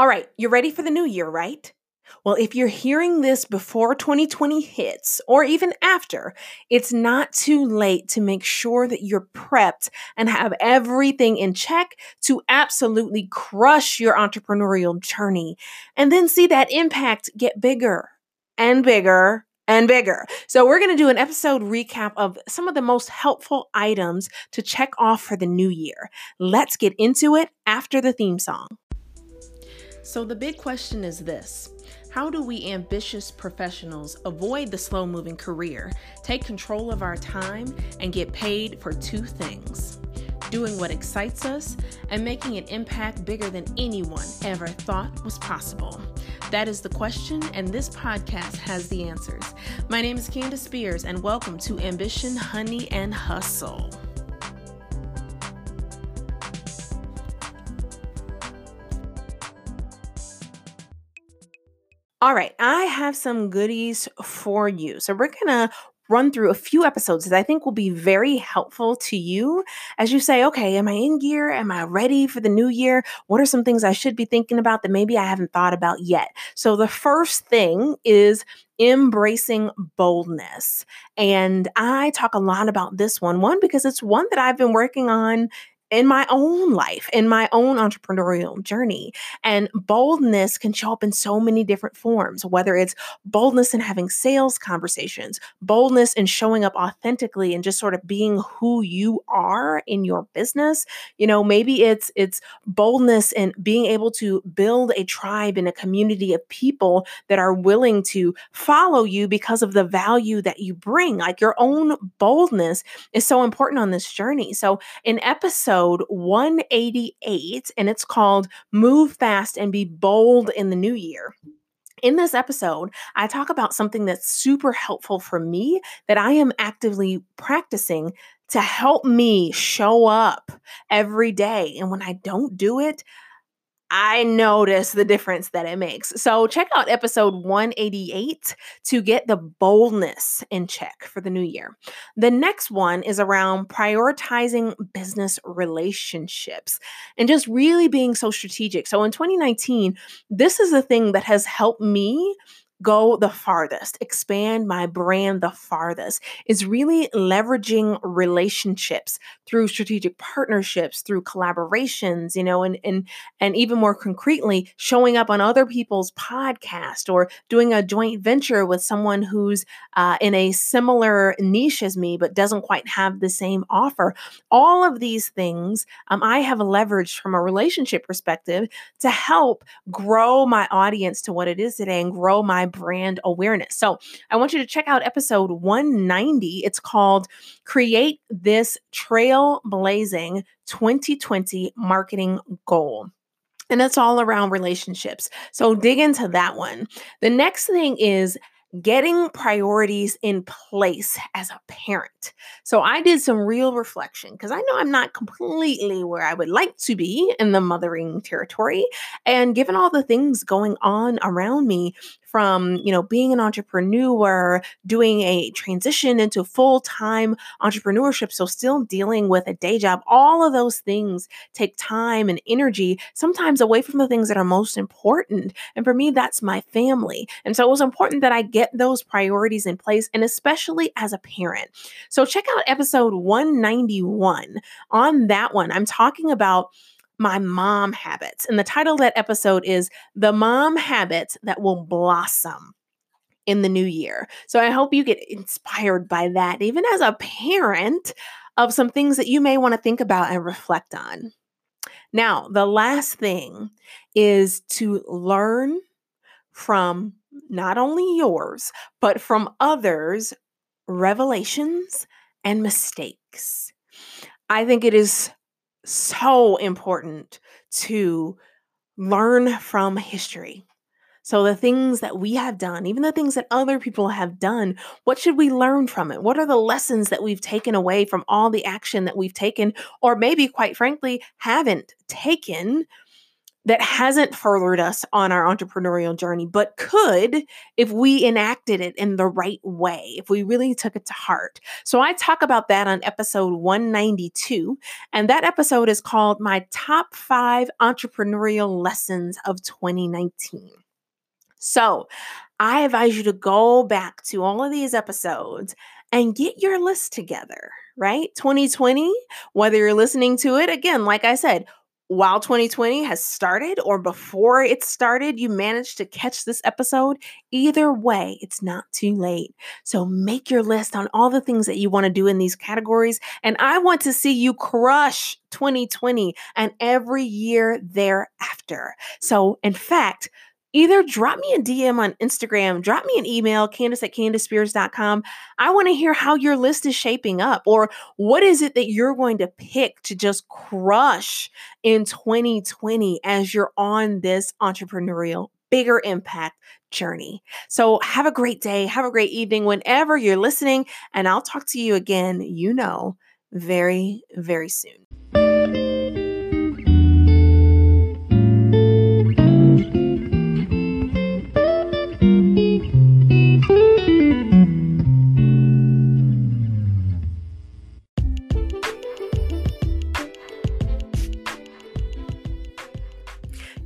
All right, you're ready for the new year, right? Well, if you're hearing this before 2020 hits or even after, it's not too late to make sure that you're prepped and have everything in check to absolutely crush your entrepreneurial journey and then see that impact get bigger and bigger and bigger. So, we're going to do an episode recap of some of the most helpful items to check off for the new year. Let's get into it after the theme song. So, the big question is this How do we ambitious professionals avoid the slow moving career, take control of our time, and get paid for two things? Doing what excites us and making an impact bigger than anyone ever thought was possible. That is the question, and this podcast has the answers. My name is Candace Spears, and welcome to Ambition, Honey, and Hustle. All right, I have some goodies for you. So, we're going to run through a few episodes that I think will be very helpful to you as you say, okay, am I in gear? Am I ready for the new year? What are some things I should be thinking about that maybe I haven't thought about yet? So, the first thing is embracing boldness. And I talk a lot about this one, one, because it's one that I've been working on in my own life, in my own entrepreneurial journey. And boldness can show up in so many different forms, whether it's boldness in having sales conversations, boldness in showing up authentically and just sort of being who you are in your business. You know, maybe it's it's boldness in being able to build a tribe and a community of people that are willing to follow you because of the value that you bring. Like your own boldness is so important on this journey. So in episode episode 188, and it's called Move Fast and Be Bold in the New Year. In this episode, I talk about something that's super helpful for me that I am actively practicing to help me show up every day. And when I don't do it, I notice the difference that it makes. So check out episode 188 to get the boldness in check for the new year. The next one is around prioritizing business relationships and just really being so strategic. So in 2019, this is the thing that has helped me go the farthest, expand my brand the farthest, is really leveraging relationships through strategic partnerships, through collaborations, you know, and and and even more concretely, showing up on other people's podcast or doing a joint venture with someone who's uh, in a similar niche as me but doesn't quite have the same offer. All of these things um, I have leveraged from a relationship perspective to help grow my audience to what it is today and grow my brand awareness. So I want you to check out episode 190. It's called Create This Trailblazing 2020 Marketing Goal. And it's all around relationships. So dig into that one. The next thing is getting priorities in place as a parent. So I did some real reflection because I know I'm not completely where I would like to be in the mothering territory. And given all the things going on around me, from, you know, being an entrepreneur, doing a transition into full-time entrepreneurship, so still dealing with a day job, all of those things take time and energy, sometimes away from the things that are most important. And for me, that's my family. And so it was important that I get those priorities in place, and especially as a parent. So check out episode 191. On that one, I'm talking about my mom habits. And the title of that episode is The Mom Habits That Will Blossom in the New Year. So I hope you get inspired by that, even as a parent, of some things that you may want to think about and reflect on. Now, the last thing is to learn from not only yours, but from others' revelations and mistakes. I think it is so important to learn from history. So, the things that we have done, even the things that other people have done, what should we learn from it? What are the lessons that we've taken away from all the action that we've taken, or maybe, quite frankly, haven't taken that hasn't furthered us on our entrepreneurial journey, but could if we enacted it in the right way, if we really took it to heart. So I talk about that on episode 192. And that episode is called My Top Five Entrepreneurial Lessons of 2019. So I advise you to go back to all of these episodes and get your list together, right? 2020, whether you're listening to it, again, like I said, while 2020 has started or before it started, you managed to catch this episode, either way, it's not too late. So make your list on all the things that you want to do in these categories. And I want to see you crush 2020 and every year thereafter. So, in fact, either drop me a DM on Instagram, drop me an email, candace at candacespears.com. I want to hear how your list is shaping up, or what is it that you're going to pick to just crush in 2020 as you're on this entrepreneurial bigger impact journey. So have a great day, have a great evening whenever you're listening, and I'll talk to you again, you know, very, very soon.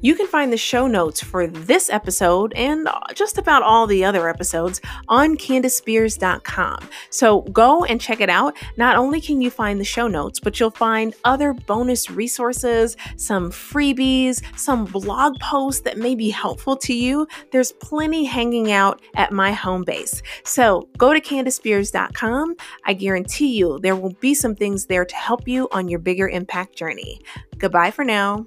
You can find the show notes for this episode and uh, just about all the other episodes on candacespears.com. So go and check it out. Not only can you find the show notes, but you'll find other bonus resources, some freebies, some blog posts that may be helpful to you. There's plenty hanging out at my home base. So go to candacespears.com. I guarantee you there will be some things there to help you on your bigger impact journey. Goodbye for now.